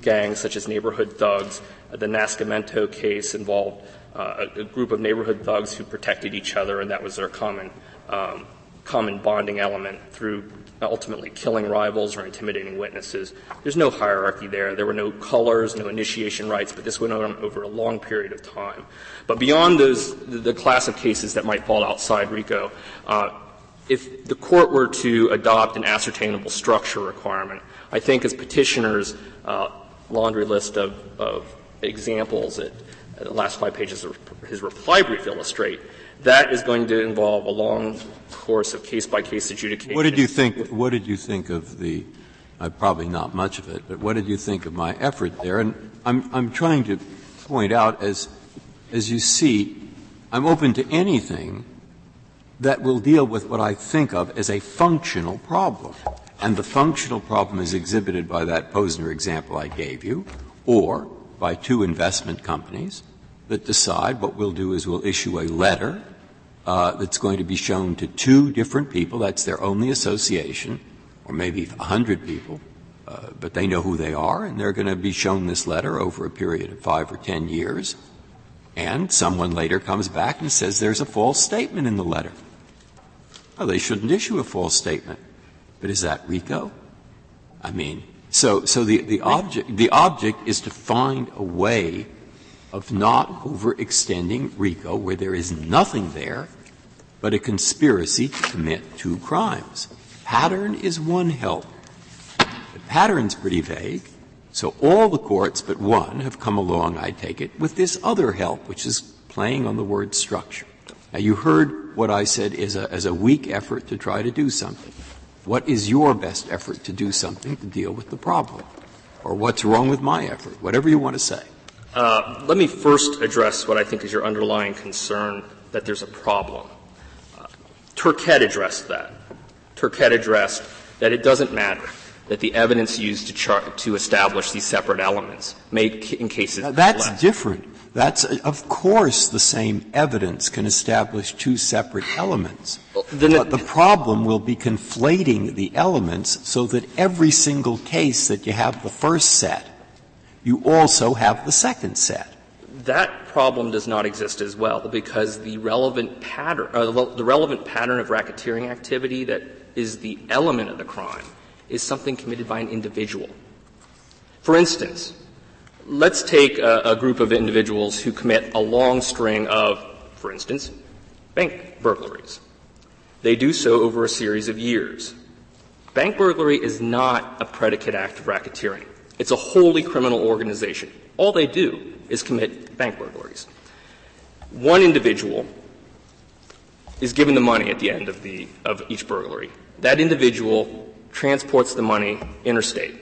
gangs, such as neighborhood thugs. The Nascimento case involved uh, a, a, group of neighborhood thugs who protected each other, and that was their common um, common bonding element through ultimately killing rivals or intimidating witnesses. There's no hierarchy there. There were no colors, no initiation rites, but this went on over a long period of time. But beyond those, the class of cases that might fall outside RICO, uh, if the court were to adopt an ascertainable structure requirement, I think as petitioners' uh, laundry list of, of examples that the last five pages of his reply brief illustrate, that is going to involve a long course of case by case adjudication. What did you think? What did you think of the? Uh, probably not much of it, but what did you think of my effort there? And I'm I'm trying to point out as as you see, I'm open to anything that will deal with what I think of as a functional problem. And the functional problem is exhibited by that Posner example I gave you, or by two investment companies that decide what we'll do is we'll issue a letter uh, that's going to be shown to two different people. That's their only association, or maybe a hundred people, uh, but they know who they are, and they're going to be shown this letter over a period of five or ten years. And someone later comes back and says there's a false statement in the letter. Well, they shouldn't issue a false statement. But is that RICO? I mean, so, so the, the object, the object is to find a way of not overextending RICO where there is nothing there but a conspiracy to commit two crimes. Pattern is one help. The pattern's pretty vague. So all the courts but one have come along, I take it, with this other help, which is playing on the word structure. Now you heard what I said is a, as a weak effort to try to do something. What is your best effort to do something to deal with the problem? Or what's wrong with my effort? Whatever you want to say. Uh, let me first address what I think is your underlying concern that there's a problem. Uh, Turkette addressed that. Turkette addressed that it doesn't matter that the evidence used to, char- to establish these separate elements made in cases. Now, that's less. different. That's, of course, the same evidence can establish two separate elements. Well, but the problem will be conflating the elements so that every single case that you have the first set you also have the second set. That problem does not exist as well because the relevant pattern, uh, the relevant pattern of racketeering activity that is the element of the crime is something committed by an individual. For instance, let's take a, a group of individuals who commit a long string of, for instance, bank burglaries. They do so over a series of years. Bank burglary is not a predicate act of racketeering. It's a wholly criminal organization. All they do is commit bank burglaries. One individual is given the money at the end of the of each burglary. That individual transports the money interstate.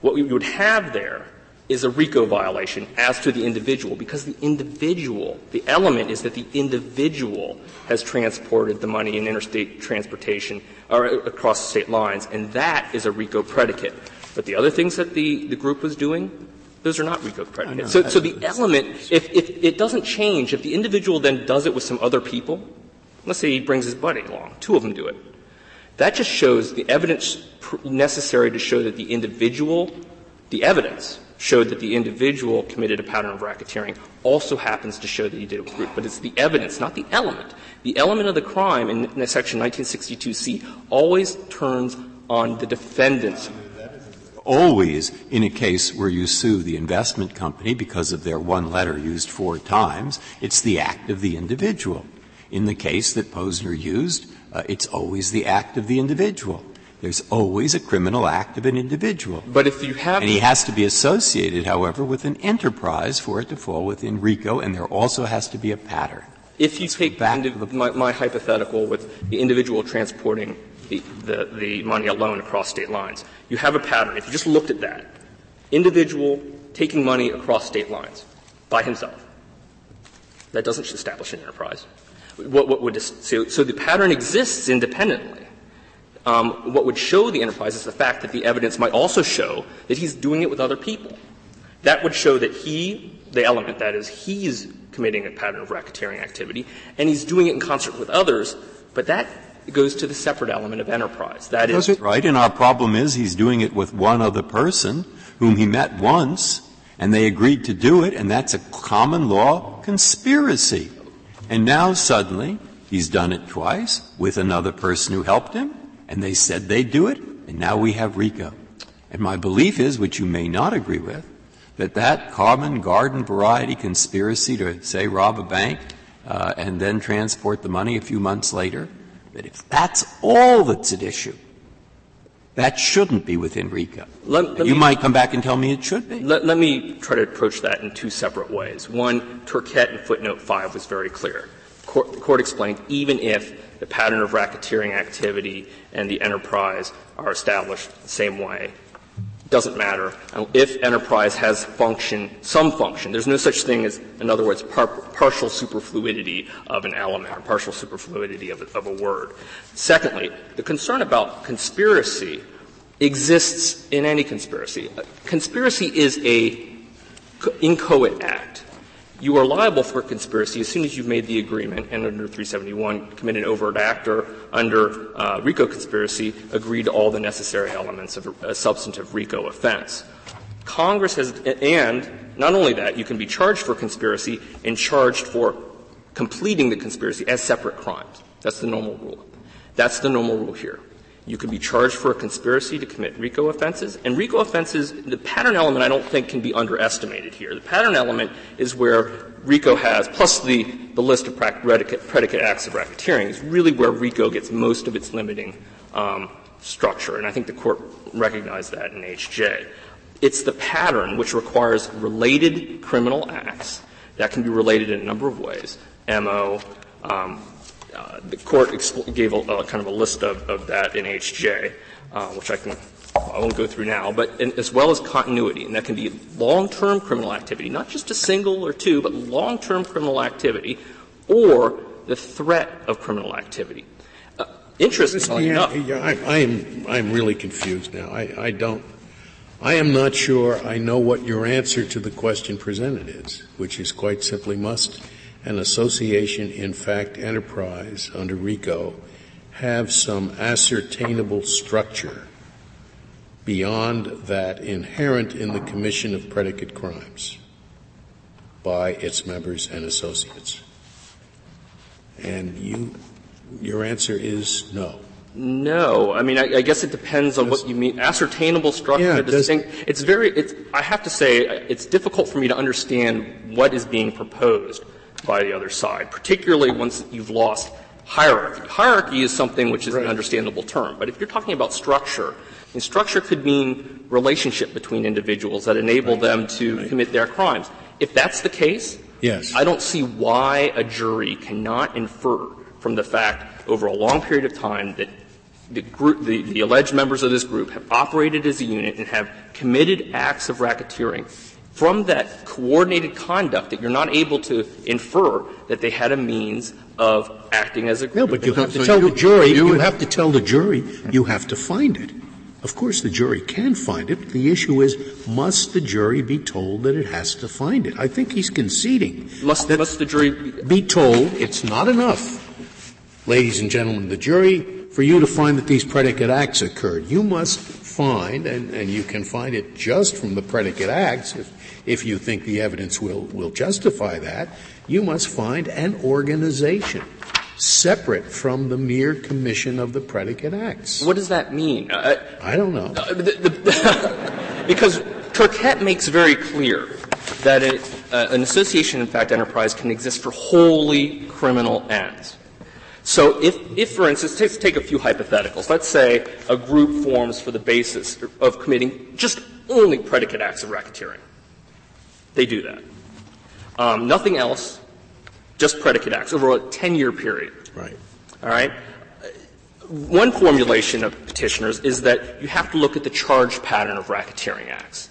What we would have there is a RICO violation as to the individual because the individual, the element is that the individual has transported the money in interstate transportation or across state lines, and that is a RICO predicate. But the other things that the, the group was doing, those are not RICO predicates. So, so the element, if, if it doesn't change, if the individual then does it with some other people, let's say he brings his buddy along, two of them do it, that just shows the evidence necessary to show that the individual, the evidence showed that the individual committed a pattern of racketeering also happens to show that he did it with group. But it's the evidence, not the element. The element of the crime in, in section 1962C always turns on the defendant's always in a case where you sue the investment company because of their one letter used four times, it's the act of the individual. In the case that Posner used, uh, it's always the act of the individual. There's always a criminal act of an individual. But if you have. And he has to be associated, however, with an enterprise for it to fall within RICO, and there also has to be a pattern. If you Let's take back indiv- my, my, hypothetical with the individual transporting the, the, money alone across state lines, you have a pattern. If you just looked at that, individual taking money across state lines by himself, that doesn't establish an enterprise. What, what would so, so the pattern exists independently um, what would show the enterprise is the fact that the evidence might also show that he's doing it with other people. That would show that he, the element that is, he's committing a pattern of racketeering activity, and he's doing it in concert with others, but that goes to the separate element of enterprise. That is it, right, and our problem is he's doing it with one other person whom he met once, and they agreed to do it, and that's a common law conspiracy. And now suddenly he's done it twice with another person who helped him, and they said they'd do it, and now we have RICO. And my belief is, which you may not agree with, that that common garden variety conspiracy to, say, rob a bank uh, and then transport the money a few months later, that if that's all that's at issue, that shouldn't be within RICO. Let, let you me, might come back and tell me it should be. Let, let, me try to approach that in two separate ways. One, Turkette in footnote 5 was very clear. Court, the court explained even if the pattern of racketeering activity and the enterprise are established the same way. Doesn't matter. If enterprise has function, some function, there's no such thing as, in other words, par- partial superfluidity of an element or partial superfluidity of a, of a word. Secondly, the concern about conspiracy exists in any conspiracy. Conspiracy is a inchoate act you are liable for conspiracy as soon as you've made the agreement and under 371 commit an overt act or under uh, RICO conspiracy agreed to all the necessary elements of a substantive RICO offense. Congress has, and not only that, you can be charged for conspiracy and charged for completing the conspiracy as separate crimes. That's the normal rule. That's the normal rule here. You could be charged for a conspiracy to commit RICO offenses. And RICO offenses, the pattern element I don't think can be underestimated here. The pattern element is where RICO has, plus the, the list of predicate, predicate acts of racketeering, is really where RICO gets most of its limiting um, structure. And I think the court recognized that in HJ. It's the pattern which requires related criminal acts that can be related in a number of ways. MO, um, uh, the court expl- gave a, a, kind of a list of, of that in HJ, uh, which I can I won't go through now, but in, as well as continuity, and that can be long-term criminal activity, not just a single or two, but long-term criminal activity, or the threat of criminal activity. Uh, interestingly enough, I, I, am I'm really confused now. I, I don't. I am not sure I know what your answer to the question presented is, which is quite simply must an association in fact enterprise under RICO have some ascertainable structure beyond that inherent in the commission of predicate crimes by its members and associates? And you, your answer is no. No, I mean, I, I guess it depends on what you mean. Ascertainable structure, Yeah, distinct. It's very. It's. I have to say, it's difficult for me to understand what is being proposed by the other side, particularly once you've lost hierarchy. Hierarchy is something which is an understandable term, but if you're talking about structure, and structure could mean relationship between individuals that enable them to commit their crimes. If that's the case, Yes. I don't see why a jury cannot infer from the fact over a long period of time that the, group, the, the alleged members of this group have operated as a unit and have committed acts of racketeering. From that coordinated conduct, that you're not able to infer that they had a means of acting as a group. No, but you have to tell the jury, you have to tell the jury, you have to find it. Of course, the jury can find it. The issue is, must the jury be told that it has to find it? I think he's conceding. Must, must the jury be be told it's not enough, ladies and gentlemen, the jury, for you to find that these predicate acts occurred. You must find, and, and you can find it just from the predicate acts, if, if you think the evidence will, will justify that, you must find an organization separate from the mere commission of the predicate acts. What does that mean? Uh, I don't know. uh, the, the, because Turkette makes very clear that it, uh, an association, in fact, enterprise can exist for wholly criminal ends. So if, if for instance, let's take a few hypotheticals. Let's say a group forms for the basis of committing just only predicate acts of racketeering. They do that. Um, nothing else, just predicate acts over a 10-year period. Right. All right? One formulation of petitioners is that you have to look at the charged pattern of racketeering acts.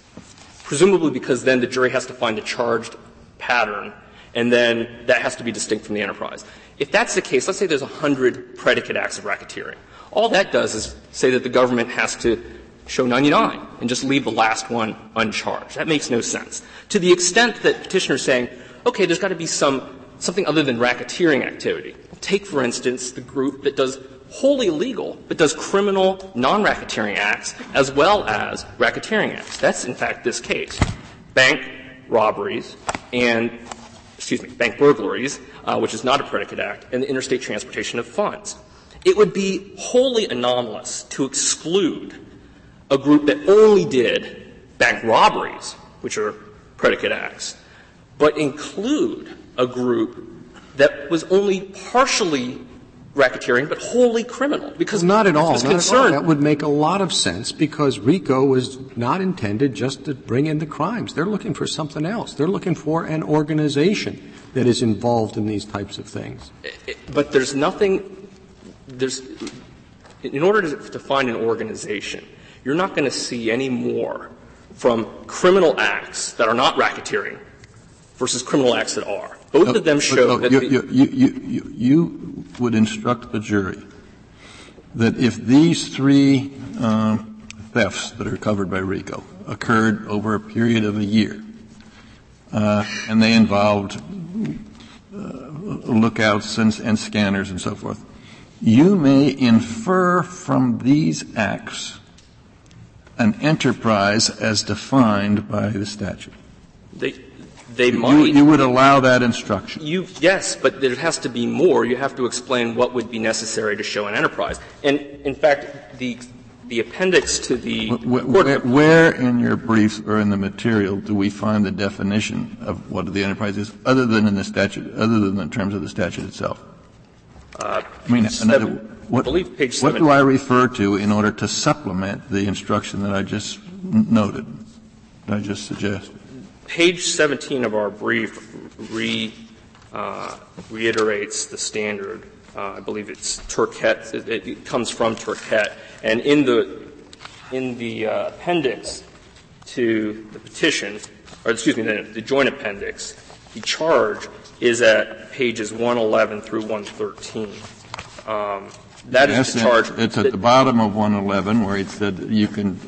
Presumably because then the jury has to find a charged pattern, and then that has to be distinct from the enterprise. If that's the case, let's say there's 100 predicate acts of racketeering. All that does is say that the government has to show 99 and just leave the last one uncharged. That makes no sense. To the extent that petitioners saying, okay, there's got to be some something other than racketeering activity. Take, for instance, the group that does wholly legal, but does criminal non-racketeering acts as well as racketeering acts. That's, in fact, this case. Bank robberies and, excuse me, bank burglaries, uh, which is not a predicate act, and the interstate transportation of funds. It would be wholly anomalous to exclude a group that only did bank robberies, which are predicate acts, but include a group that was only partially racketeering but wholly criminal because Not at all. Not at all. That would make a lot of sense because RICO was not intended just to bring in the crimes. They're looking for something else. They're looking for an organization that is involved in these types of things. but there's nothing there's in order to, to find an organization you're not going to see any more from criminal acts that are not racketeering versus criminal acts that are. Both of them show But, that uh, you, you, you, you, would instruct the jury that if these three um, thefts that are covered by RICO occurred over a period of a year, uh, and they involved uh, lookouts and, and scanners and so forth, you may infer from these acts an enterprise as defined by the statute. they they You, might you would allow that instruction. You, yes, but there has to be more. You have to explain what would be necessary to show an enterprise. And in fact, the, the appendix to the Where, where, where in your briefs or in the material do we find the definition of what the enterprise is, other than in the statute, other than in terms of the statute itself? Uh, I mean, another, what, I believe page what do I refer to in order to supplement the instruction that I just noted, that I just suggested? page 17 of our brief re, uh, reiterates the standard. Uh, I believe it's Turkette. It, it comes from Turkette. And in the, in the uh, appendix to the petition, or excuse me, the, the joint appendix, the charge is at pages 111 through 113. Um, that is Yes, the charge. It's at the bottom of 111 where it said you can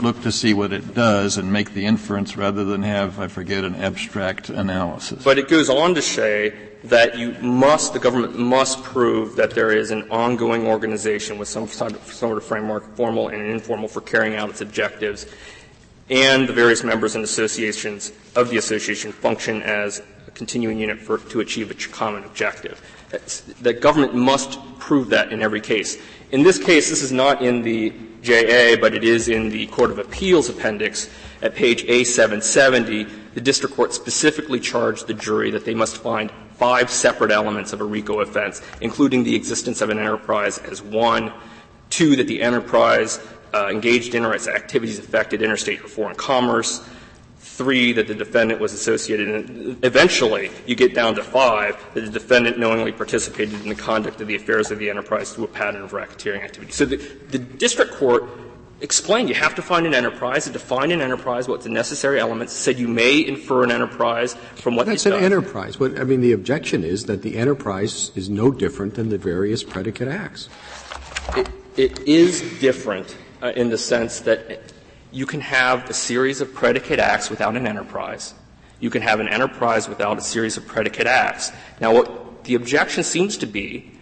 look to see what it does and make the inference rather than have, I forget, an abstract analysis. But it goes on to say that you must, the government must prove that there is an ongoing organization with some sort of, sort of framework, formal and informal, for carrying out its objectives, and the various members and associations of the association function as a continuing unit for, to achieve a common objective. The government must prove that in every case. In this case, this is not in the JA, but it is in the Court of Appeals appendix at page A770. The district court specifically charged the jury that they must find five separate elements of a RICO offense, including the existence of an enterprise as one, two, that the enterprise uh, engaged in or its activities affected interstate or foreign commerce, three, that the defendant was associated in. Eventually, you get down to five, that the defendant knowingly participated in the conduct of the affairs of the enterprise through a pattern of racketeering activity. So the, the district court explained you have to find an enterprise, to define an enterprise, what's the necessary elements, said you may infer an enterprise from what That's an done. enterprise. But, I mean, the objection is that the enterprise is no different than the various predicate acts. It, it is different uh, in the sense that you can have a series of predicate acts without an enterprise. You can have an enterprise without a series of predicate acts. Now, what the objection seems to be,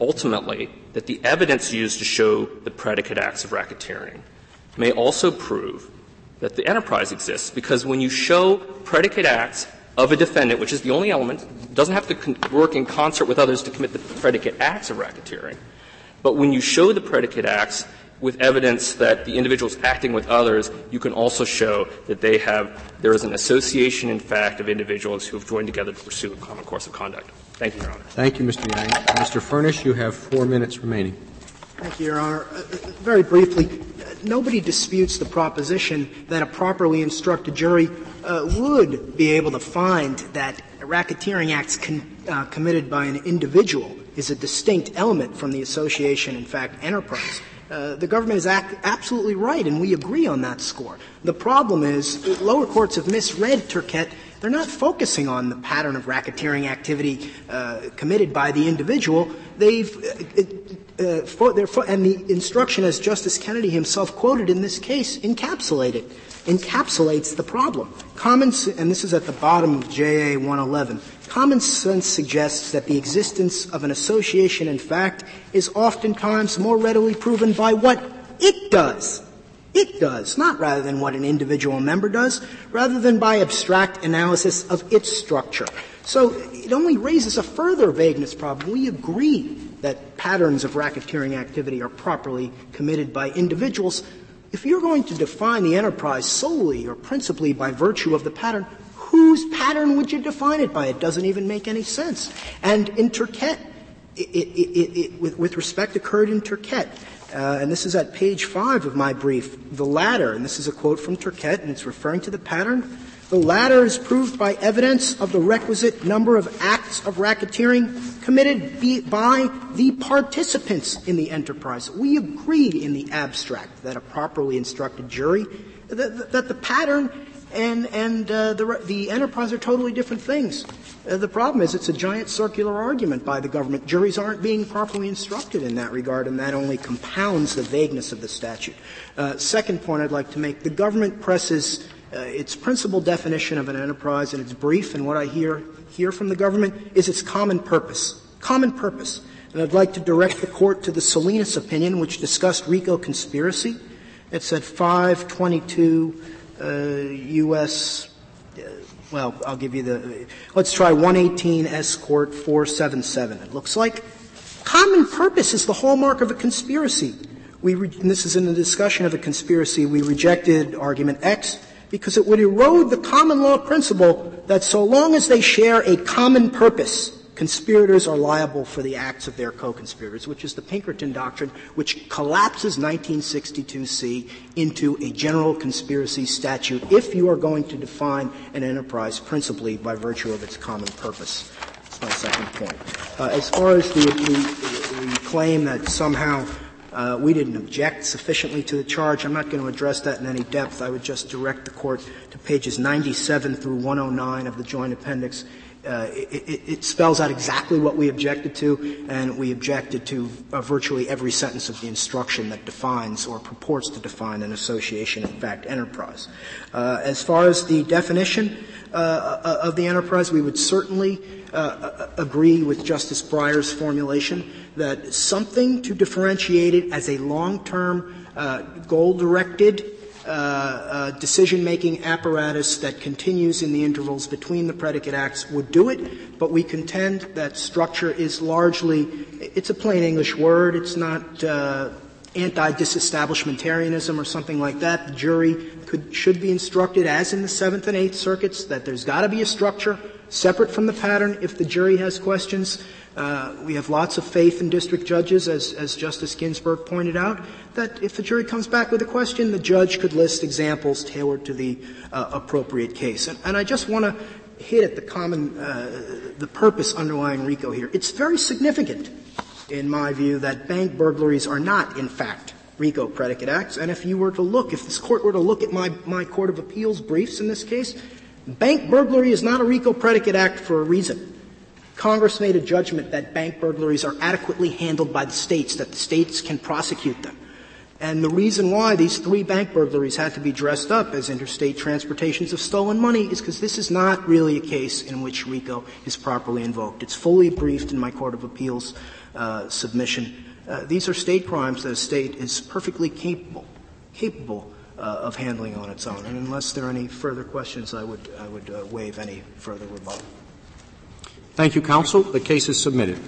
ultimately, that the evidence used to show the predicate acts of racketeering may also prove that the enterprise exists, because when you show predicate acts of a defendant, which is the only element, doesn't have to con- work in concert with others to commit the predicate acts of racketeering, but when you show the predicate acts with evidence that the individual is acting with others, you can also show that they have, there is an association, in fact, of individuals who have joined together to pursue a common course of conduct. Thank you, Your Honor. Thank you, Mr. Yang. Mr. Fernich, you have four minutes remaining. Thank you, Your Honor. Uh, very briefly, nobody disputes the proposition that a properly instructed jury uh, would be able to find that racketeering acts con- uh, committed by an individual is a distinct element from the association, in fact, enterprise. Uh, the government is ac- absolutely right, and we agree on that score. The problem is lower courts have misread Turkette. They're not focusing on the pattern of racketeering activity uh, committed by the individual. They've uh, uh and the instruction, as Justice Kennedy himself quoted in this case, encapsulated encapsulates the problem. Common, and this is at the bottom of JA 111. Common sense suggests that the existence of an association, in fact, is oftentimes more readily proven by what it does. It does, not rather than what an individual member does, rather than by abstract analysis of its structure. So it only raises a further vagueness problem. We agree that patterns of racketeering activity are properly committed by individuals. If you're going to define the enterprise solely or principally by virtue of the pattern, whose pattern would you define it by? It doesn't even make any sense. And in Turkette, it, it, it, with, with, respect occurred in Turkette, uh, and this is at page five of my brief, the latter, and this is a quote from Turkette, and it's referring to the pattern, the latter is proved by evidence of the requisite number of acts of racketeering committed by the participants in the enterprise. We agree in the abstract that a properly instructed jury, that, that the pattern and, and uh, the, the enterprise are totally different things. Uh, the problem is it's a giant circular argument by the government. Juries aren't being properly instructed in that regard, and that only compounds the vagueness of the statute. Uh, second point I'd like to make, the government presses uh, its principal definition of an enterprise in its brief, and what I hear, hear from the government is its common purpose. Common purpose. And I'd like to direct the court to the Salinas opinion, which discussed RICO conspiracy. It's at 522 uh, U.S. Uh, well, I'll give you the. Let's try 118 Escort 477. It looks like common purpose is the hallmark of a conspiracy. We re- this is in the discussion of a conspiracy. We rejected argument X because it would erode the common law principle that so long as they share a common purpose, conspirators are liable for the acts of their co-conspirators, which is the Pinkerton doctrine, which collapses 1962C into a general conspiracy statute if you are going to define an enterprise principally by virtue of its common purpose. That's my second point. Uh, as far as the, the, the claim that somehow uh, we didn't object sufficiently to the charge. I'm not going to address that in any depth. I would just direct the court to pages 97 through 109 of the joint appendix uh, it, it, spells out exactly what we objected to, and we objected to uh, virtually every sentence of the instruction that defines or purports to define an association, in fact, enterprise. Uh, as far as the definition uh, uh, of the enterprise, we would certainly uh, agree with Justice Breyer's formulation that something to differentiate it as a long-term, goal-directed uh, uh, decision-making apparatus that continues in the intervals between the predicate acts would do it, but we contend that structure is largely, it's a plain English word, it's not uh, anti-disestablishmentarianism or something like that. The jury could, should be instructed, as in the Seventh and Eighth Circuits, that there's got to be a structure separate from the pattern if the jury has questions. Uh, we have lots of faith in district judges, as, as Justice Ginsburg pointed out, that if the jury comes back with a question, the judge could list examples tailored to the uh, appropriate case. And, and I just want to hit at the common, uh, the purpose underlying RICO here. It's very significant, in my view, that bank burglaries are not, in fact, RICO predicate acts. And if you were to look, if this court were to look at my, my Court of Appeals briefs in this case, bank burglary is not a RICO predicate act for a reason. Congress made a judgment that bank burglaries are adequately handled by the states, that the states can prosecute them. And the reason why these three bank burglaries had to be dressed up as interstate transportations of stolen money is because this is not really a case in which RICO is properly invoked. It's fully briefed in my Court of Appeals uh, submission. Uh, these are state crimes that a state is perfectly capable, capable uh, of handling on its own. And unless there are any further questions, I would, I would uh, waive any further rebuttal. Thank you, counsel. The case is submitted.